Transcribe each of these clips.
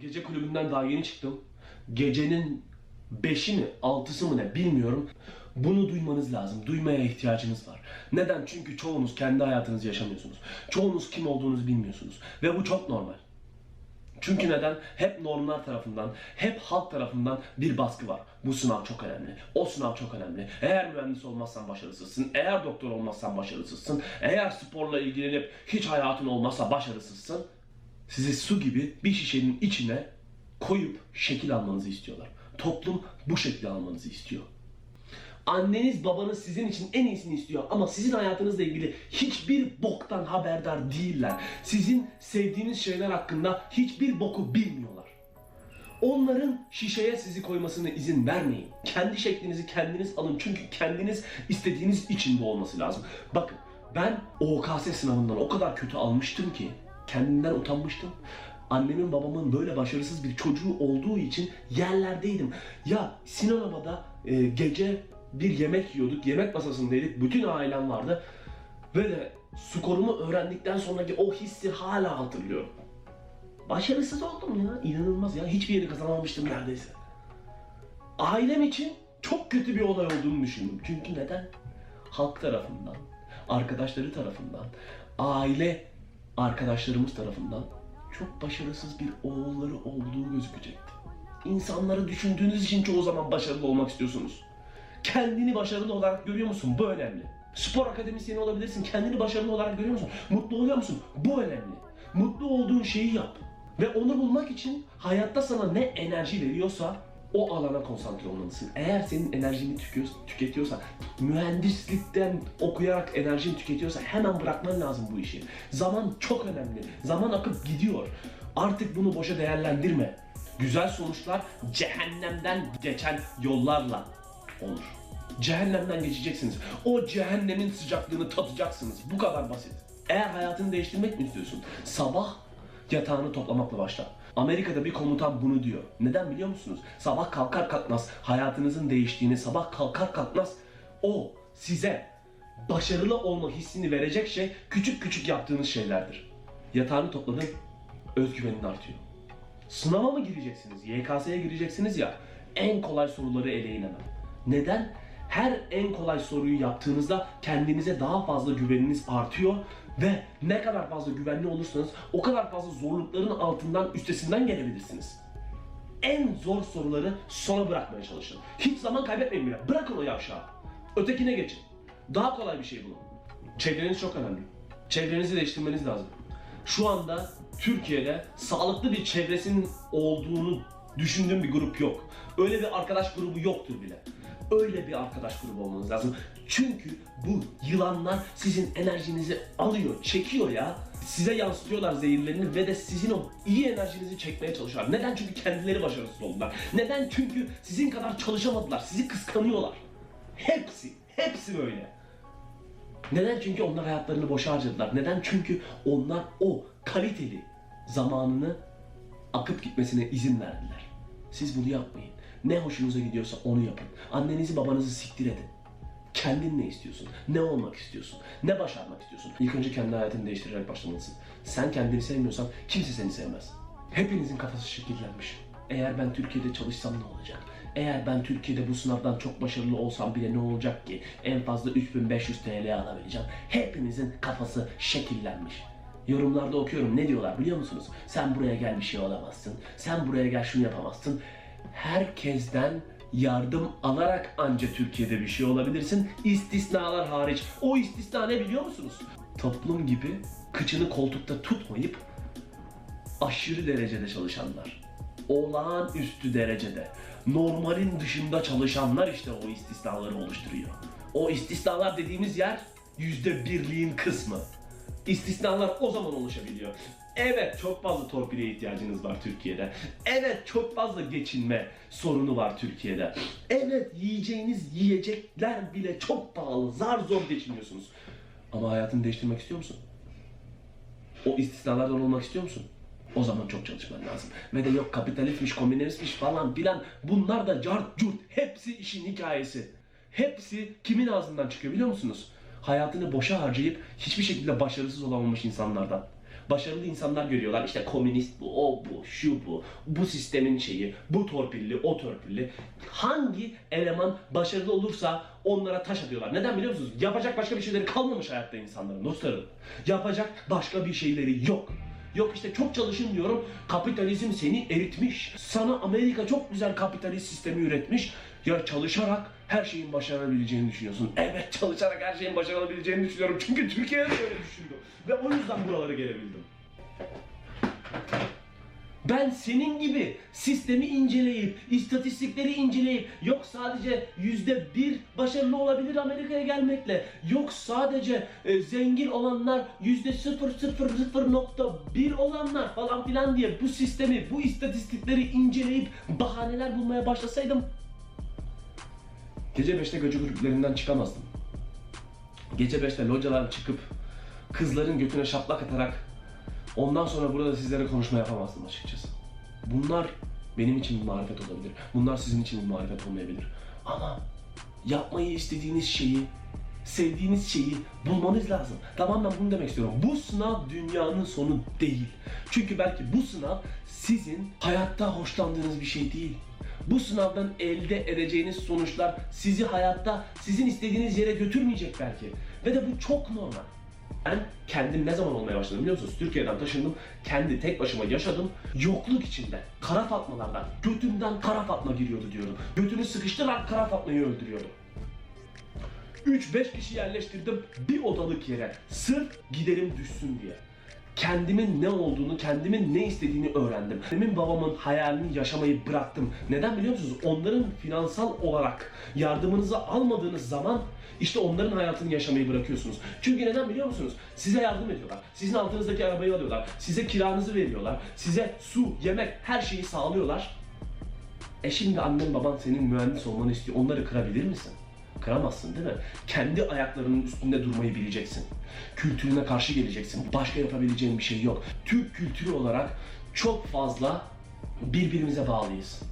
Gece kulübünden daha yeni çıktım. Gecenin beşi mi, altısı mı ne bilmiyorum. Bunu duymanız lazım. Duymaya ihtiyacınız var. Neden? Çünkü çoğunuz kendi hayatınızı yaşamıyorsunuz. Çoğunuz kim olduğunuzu bilmiyorsunuz. Ve bu çok normal. Çünkü neden? Hep normlar tarafından, hep halk tarafından bir baskı var. Bu sınav çok önemli. O sınav çok önemli. Eğer mühendis olmazsan başarısızsın. Eğer doktor olmazsan başarısızsın. Eğer sporla ilgilenip hiç hayatın olmazsa başarısızsın. Sizi su gibi bir şişenin içine koyup şekil almanızı istiyorlar. Toplum bu şekli almanızı istiyor. Anneniz babanız sizin için en iyisini istiyor ama sizin hayatınızla ilgili hiçbir boktan haberdar değiller. Sizin sevdiğiniz şeyler hakkında hiçbir boku bilmiyorlar. Onların şişeye sizi koymasına izin vermeyin. Kendi şeklinizi kendiniz alın çünkü kendiniz istediğiniz için bu olması lazım. Bakın ben OKS sınavından o kadar kötü almıştım ki kendimden utanmıştım. Annemin babamın böyle başarısız bir çocuğu olduğu için yerlerdeydim. Ya Sinan Baba'da e, gece bir yemek yiyorduk, yemek masasındaydık, bütün ailem vardı. Ve de skorumu öğrendikten sonraki o hissi hala hatırlıyorum. Başarısız oldum ya. İnanılmaz ya. Hiçbir yeri kazanamamıştım neredeyse. Ailem için çok kötü bir olay olduğunu düşündüm. Çünkü neden? Halk tarafından, arkadaşları tarafından, aile arkadaşlarımız tarafından çok başarısız bir oğulları olduğu gözükecekti. İnsanları düşündüğünüz için çoğu zaman başarılı olmak istiyorsunuz. Kendini başarılı olarak görüyor musun? Bu önemli. Spor akademisyeni olabilirsin. Kendini başarılı olarak görüyor musun? Mutlu oluyor musun? Bu önemli. Mutlu olduğun şeyi yap. Ve onu bulmak için hayatta sana ne enerji veriyorsa o alana konsantre olmalısın. Eğer senin enerjini tüketiyor- tüketiyorsa, mühendislikten okuyarak enerjini tüketiyorsa hemen bırakman lazım bu işi. Zaman çok önemli. Zaman akıp gidiyor. Artık bunu boşa değerlendirme. Güzel sonuçlar cehennemden geçen yollarla olur. Cehennemden geçeceksiniz. O cehennemin sıcaklığını tadacaksınız. Bu kadar basit. Eğer hayatını değiştirmek mi istiyorsun? Sabah yatağını toplamakla başla. Amerika'da bir komutan bunu diyor. Neden biliyor musunuz? Sabah kalkar kalkmaz hayatınızın değiştiğini, sabah kalkar kalkmaz o size başarılı olma hissini verecek şey küçük küçük yaptığınız şeylerdir. Yatağını topladın, özgüvenin artıyor. Sınava mı gireceksiniz? YKS'ye gireceksiniz ya. En kolay soruları eleyin hemen. Neden? Her en kolay soruyu yaptığınızda kendinize daha fazla güveniniz artıyor ve ne kadar fazla güvenli olursanız o kadar fazla zorlukların altından üstesinden gelebilirsiniz. En zor soruları sona bırakmaya çalışın. Hiç zaman kaybetmeyin bile. Bırakın o yavşağı. Ötekine geçin. Daha kolay bir şey bulun. Çevreniz çok önemli. Çevrenizi değiştirmeniz lazım. Şu anda Türkiye'de sağlıklı bir çevresinin olduğunu düşündüğüm bir grup yok. Öyle bir arkadaş grubu yoktur bile. Öyle bir arkadaş grubu olmanız lazım. Çünkü bu yılanlar sizin enerjinizi alıyor, çekiyor ya. Size yansıtıyorlar zehirlerini ve de sizin o iyi enerjinizi çekmeye çalışıyorlar. Neden? Çünkü kendileri başarısız oldular. Neden? Çünkü sizin kadar çalışamadılar. Sizi kıskanıyorlar. Hepsi, hepsi böyle. Neden? Çünkü onlar hayatlarını boşa harcadılar. Neden? Çünkü onlar o kaliteli zamanını akıp gitmesine izin verdiler. Siz bunu yapmayın. Ne hoşunuza gidiyorsa onu yapın. Annenizi babanızı siktir edin. Kendin ne istiyorsun? Ne olmak istiyorsun? Ne başarmak istiyorsun? İlk önce kendi hayatını değiştirerek başlamalısın. Sen kendini sevmiyorsan kimse seni sevmez. Hepinizin kafası şekillenmiş. Eğer ben Türkiye'de çalışsam ne olacak? Eğer ben Türkiye'de bu sınavdan çok başarılı olsam bile ne olacak ki? En fazla 3500 TL alabileceğim. Hepinizin kafası şekillenmiş. Yorumlarda okuyorum ne diyorlar biliyor musunuz? Sen buraya gel bir şey olamazsın. Sen buraya gel şunu yapamazsın. Herkesten yardım alarak anca Türkiye'de bir şey olabilirsin. İstisnalar hariç. O istisna ne biliyor musunuz? Toplum gibi kıçını koltukta tutmayıp aşırı derecede çalışanlar. Olağanüstü derecede. Normalin dışında çalışanlar işte o istisnaları oluşturuyor. O istisnalar dediğimiz yer yüzde birliğin kısmı. İstisnalar o zaman oluşabiliyor. Evet çok fazla torpile ihtiyacınız var Türkiye'de. Evet çok fazla geçinme sorunu var Türkiye'de. Evet yiyeceğiniz yiyecekler bile çok pahalı. Zar zor geçiniyorsunuz. Ama hayatını değiştirmek istiyor musun? O istisnalardan olmak istiyor musun? O zaman çok çalışman lazım. Ve de yok kapitalistmiş, komünistmiş falan filan. Bunlar da cart curt. Hepsi işin hikayesi. Hepsi kimin ağzından çıkıyor biliyor musunuz? Hayatını boşa harcayıp hiçbir şekilde başarısız olamamış insanlardan. Başarılı insanlar görüyorlar. İşte komünist bu, o bu, şu bu, bu sistemin şeyi, bu torpilli, o torpilli. Hangi eleman başarılı olursa onlara taş atıyorlar. Neden biliyor musunuz? Yapacak başka bir şeyleri kalmamış hayatta insanların dostlarım. Yapacak başka bir şeyleri yok. Yok işte çok çalışın diyorum. Kapitalizm seni eritmiş. Sana Amerika çok güzel kapitalist sistemi üretmiş. Ya çalışarak her şeyin başarabileceğini düşünüyorsun. Evet çalışarak her şeyin başarabileceğini düşünüyorum. Çünkü Türkiye'de de öyle düşündüm. Ve o yüzden buralara gelebildim. Ben senin gibi sistemi inceleyip, istatistikleri inceleyip, yok sadece yüzde bir başarılı olabilir Amerika'ya gelmekle, yok sadece e, zengin olanlar yüzde sıfır sıfır sıfır nokta bir olanlar falan filan diye bu sistemi, bu istatistikleri inceleyip bahaneler bulmaya başlasaydım gece 5'te gece kulüplerinden çıkamazdım. Gece 5'te locadan çıkıp kızların götüne şaplak atarak Ondan sonra burada sizlere konuşma yapamazdım açıkçası. Bunlar benim için bir marifet olabilir. Bunlar sizin için bir marifet olmayabilir. Ama yapmayı istediğiniz şeyi, sevdiğiniz şeyi bulmanız lazım. Tamam ben bunu demek istiyorum. Bu sınav dünyanın sonu değil. Çünkü belki bu sınav sizin hayatta hoşlandığınız bir şey değil. Bu sınavdan elde edeceğiniz sonuçlar sizi hayatta sizin istediğiniz yere götürmeyecek belki. Ve de bu çok normal. Ben kendim ne zaman olmaya başladım biliyor musunuz? Türkiye'den taşındım. Kendi tek başıma yaşadım. Yokluk içinde. Kara fatmalardan. Götümden kara fatma giriyordu diyorum. Götünü sıkıştırarak kara fatmayı öldürüyordu. 3-5 kişi yerleştirdim bir odalık yere. Sırf giderim düşsün diye. Kendimin ne olduğunu, kendimin ne istediğini öğrendim. Annemin babamın hayalini yaşamayı bıraktım. Neden biliyor musunuz? Onların finansal olarak yardımınızı almadığınız zaman işte onların hayatını yaşamayı bırakıyorsunuz. Çünkü neden biliyor musunuz? Size yardım ediyorlar. Sizin altınızdaki arabayı alıyorlar. Size kiranızı veriyorlar. Size su, yemek, her şeyi sağlıyorlar. E şimdi annen baban senin mühendis olmanı istiyor. Onları kırabilir misin? Kıramazsın değil mi? Kendi ayaklarının üstünde durmayı bileceksin. Kültürüne karşı geleceksin. Başka yapabileceğin bir şey yok. Türk kültürü olarak çok fazla birbirimize bağlıyız.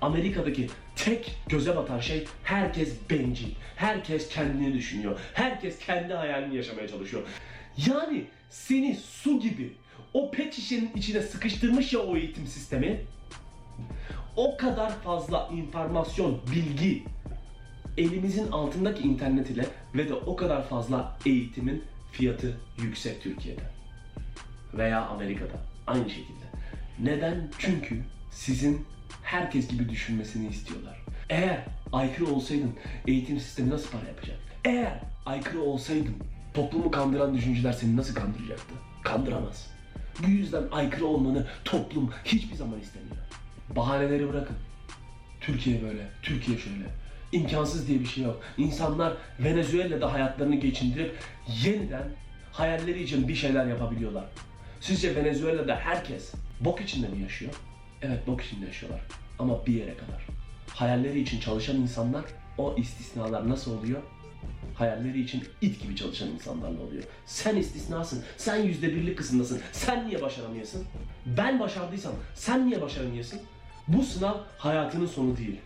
Amerika'daki tek göze batan şey herkes bencil. Herkes kendini düşünüyor. Herkes kendi hayalini yaşamaya çalışıyor. Yani seni su gibi o pet şişenin içine sıkıştırmış ya o eğitim sistemi. O kadar fazla informasyon, bilgi elimizin altındaki internet ile ve de o kadar fazla eğitimin fiyatı yüksek Türkiye'de veya Amerika'da aynı şekilde. Neden? Çünkü sizin herkes gibi düşünmesini istiyorlar. Eğer aykırı olsaydın eğitim sistemi nasıl para yapacak? Eğer aykırı olsaydın toplumu kandıran düşünceler seni nasıl kandıracaktı? Kandıramaz. Bu yüzden aykırı olmanı toplum hiçbir zaman istemiyor. Bahaneleri bırakın. Türkiye böyle, Türkiye şöyle. İmkansız diye bir şey yok. İnsanlar Venezuela'da hayatlarını geçindirip yeniden hayalleri için bir şeyler yapabiliyorlar. Sizce Venezuela'da herkes bok içinde mi yaşıyor? Evet bok içinde yaşıyorlar. Ama bir yere kadar. Hayalleri için çalışan insanlar o istisnalar nasıl oluyor? Hayalleri için it gibi çalışan insanlarla oluyor. Sen istisnasın. Sen yüzde birlik kısımdasın. Sen niye başaramıyorsun? Ben başardıysam sen niye başaramıyorsun? Bu sınav hayatının sonu değil.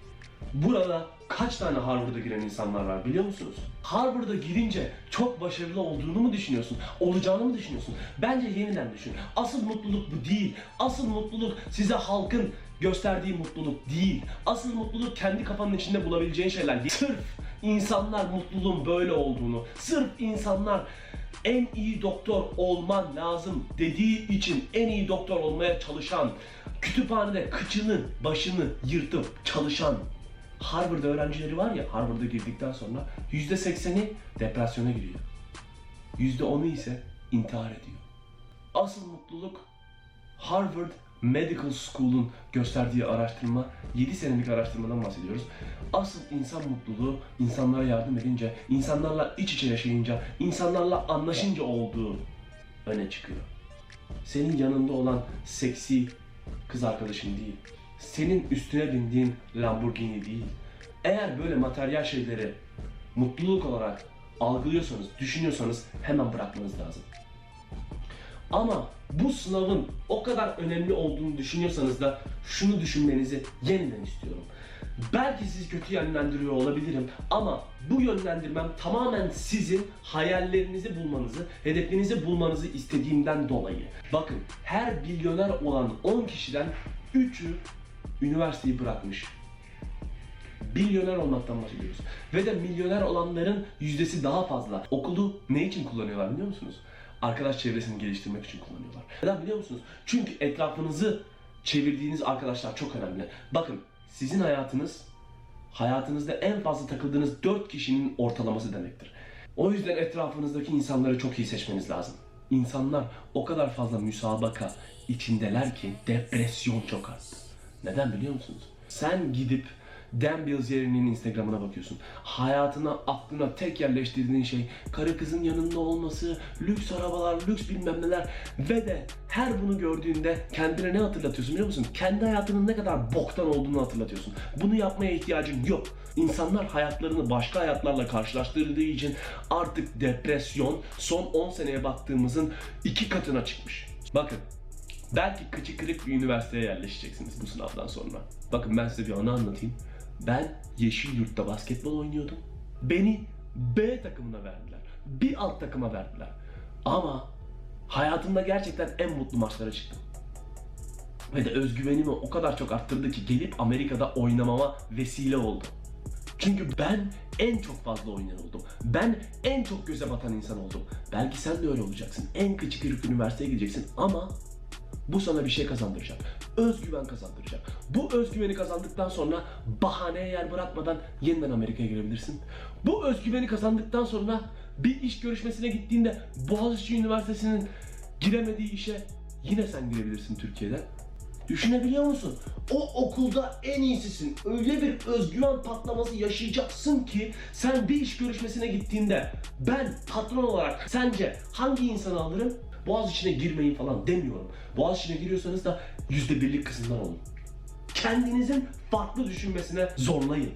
Burada kaç tane Harvard'a giren insanlar var biliyor musunuz? Harvard'a girince çok başarılı olduğunu mu düşünüyorsun? Olacağını mı düşünüyorsun? Bence yeniden düşün. Asıl mutluluk bu değil. Asıl mutluluk size halkın gösterdiği mutluluk değil. Asıl mutluluk kendi kafanın içinde bulabileceğin şeyler. Sırf insanlar mutluluğun böyle olduğunu, sırf insanlar en iyi doktor olman lazım dediği için en iyi doktor olmaya çalışan, kütüphanede kıçını, başını yırtıp çalışan Harvard öğrencileri var ya Harvard'a girdikten sonra %80'i depresyona giriyor. %10'u ise intihar ediyor. Asıl mutluluk Harvard Medical School'un gösterdiği araştırma, 7 senelik araştırmadan bahsediyoruz. Asıl insan mutluluğu insanlara yardım edince, insanlarla iç içe yaşayınca, insanlarla anlaşınca olduğu öne çıkıyor. Senin yanında olan seksi kız arkadaşın değil. Senin üstüne bindiğin Lamborghini değil. Eğer böyle materyal şeyleri mutluluk olarak algılıyorsanız, düşünüyorsanız hemen bırakmanız lazım. Ama bu sınavın o kadar önemli olduğunu düşünüyorsanız da şunu düşünmenizi yeniden istiyorum. Belki sizi kötü yönlendiriyor olabilirim ama bu yönlendirmem tamamen sizin hayallerinizi bulmanızı, hedeflerinizi bulmanızı istediğimden dolayı. Bakın her milyoner olan 10 kişiden 3'ü üniversiteyi bırakmış. Milyoner olmaktan bahsediyoruz. Ve de milyoner olanların yüzdesi daha fazla. Okulu ne için kullanıyorlar biliyor musunuz? Arkadaş çevresini geliştirmek için kullanıyorlar. Neden biliyor musunuz? Çünkü etrafınızı çevirdiğiniz arkadaşlar çok önemli. Bakın sizin hayatınız hayatınızda en fazla takıldığınız 4 kişinin ortalaması demektir. O yüzden etrafınızdaki insanları çok iyi seçmeniz lazım. İnsanlar o kadar fazla müsabaka içindeler ki depresyon çok az. Neden biliyor musunuz? Sen gidip Dan Bilzerian'in Instagram'ına bakıyorsun. Hayatına, aklına tek yerleştirdiğin şey karı kızın yanında olması, lüks arabalar, lüks bilmem neler ve de her bunu gördüğünde kendine ne hatırlatıyorsun biliyor musun? Kendi hayatının ne kadar boktan olduğunu hatırlatıyorsun. Bunu yapmaya ihtiyacın yok. İnsanlar hayatlarını başka hayatlarla karşılaştırdığı için artık depresyon son 10 seneye baktığımızın iki katına çıkmış. Bakın Belki kıçı kırık bir üniversiteye yerleşeceksiniz bu sınavdan sonra. Bakın ben size bir anı anlatayım. Ben Yeşilyurt'ta basketbol oynuyordum. Beni B takımına verdiler. Bir alt takıma verdiler. Ama hayatımda gerçekten en mutlu maçlara çıktım. Ve de özgüvenimi o kadar çok arttırdı ki gelip Amerika'da oynamama vesile oldu. Çünkü ben en çok fazla oynayan oldum. Ben en çok göze batan insan oldum. Belki sen de öyle olacaksın. En kıçı kırık üniversiteye gideceksin ama bu sana bir şey kazandıracak. Özgüven kazandıracak. Bu özgüveni kazandıktan sonra bahaneye yer bırakmadan yeniden Amerika'ya girebilirsin. Bu özgüveni kazandıktan sonra bir iş görüşmesine gittiğinde Boğaziçi Üniversitesi'nin giremediği işe yine sen girebilirsin Türkiye'de. Düşünebiliyor musun? O okulda en iyisisin. Öyle bir özgüven patlaması yaşayacaksın ki sen bir iş görüşmesine gittiğinde ben patron olarak sence hangi insanı alırım? Boğaz içine girmeyin falan demiyorum. Boğaz içine giriyorsanız da yüzde birlik kısımdan olun. Kendinizin farklı düşünmesine zorlayın.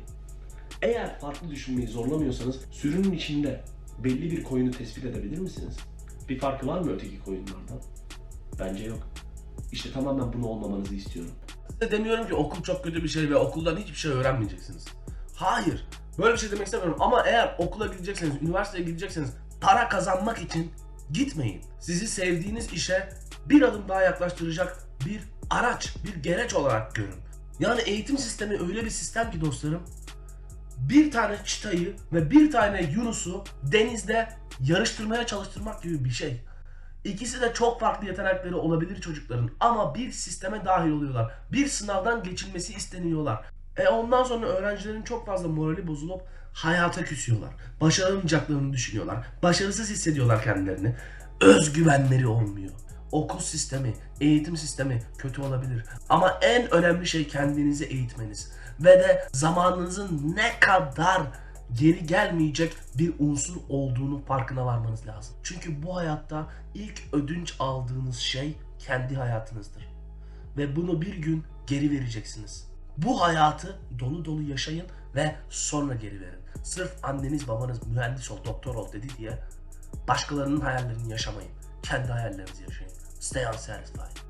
Eğer farklı düşünmeyi zorlamıyorsanız sürünün içinde belli bir koyunu tespit edebilir misiniz? Bir farkı var mı öteki koyunlardan? Bence yok. İşte tamamen bunu olmamanızı istiyorum. Size demiyorum ki okul çok kötü bir şey ve okuldan hiçbir şey öğrenmeyeceksiniz. Hayır. Böyle bir şey demek istemiyorum ama eğer okula gidecekseniz, üniversiteye gidecekseniz para kazanmak için gitmeyin. Sizi sevdiğiniz işe bir adım daha yaklaştıracak bir araç, bir gereç olarak görün. Yani eğitim sistemi öyle bir sistem ki dostlarım. Bir tane çıtayı ve bir tane Yunus'u denizde yarıştırmaya çalıştırmak gibi bir şey. İkisi de çok farklı yetenekleri olabilir çocukların ama bir sisteme dahil oluyorlar. Bir sınavdan geçilmesi isteniyorlar. E ondan sonra öğrencilerin çok fazla morali bozulup hayata küsüyorlar. Başaramayacaklarını düşünüyorlar. Başarısız hissediyorlar kendilerini. Özgüvenleri olmuyor. Okul sistemi, eğitim sistemi kötü olabilir. Ama en önemli şey kendinizi eğitmeniz. Ve de zamanınızın ne kadar geri gelmeyecek bir unsur olduğunu farkına varmanız lazım. Çünkü bu hayatta ilk ödünç aldığınız şey kendi hayatınızdır. Ve bunu bir gün geri vereceksiniz. Bu hayatı dolu dolu yaşayın ve sonra geri verin. Sırf anneniz babanız mühendis ol, doktor ol dedi diye başkalarının hayallerini yaşamayın. Kendi hayallerinizi yaşayın. Stay unsatisfied.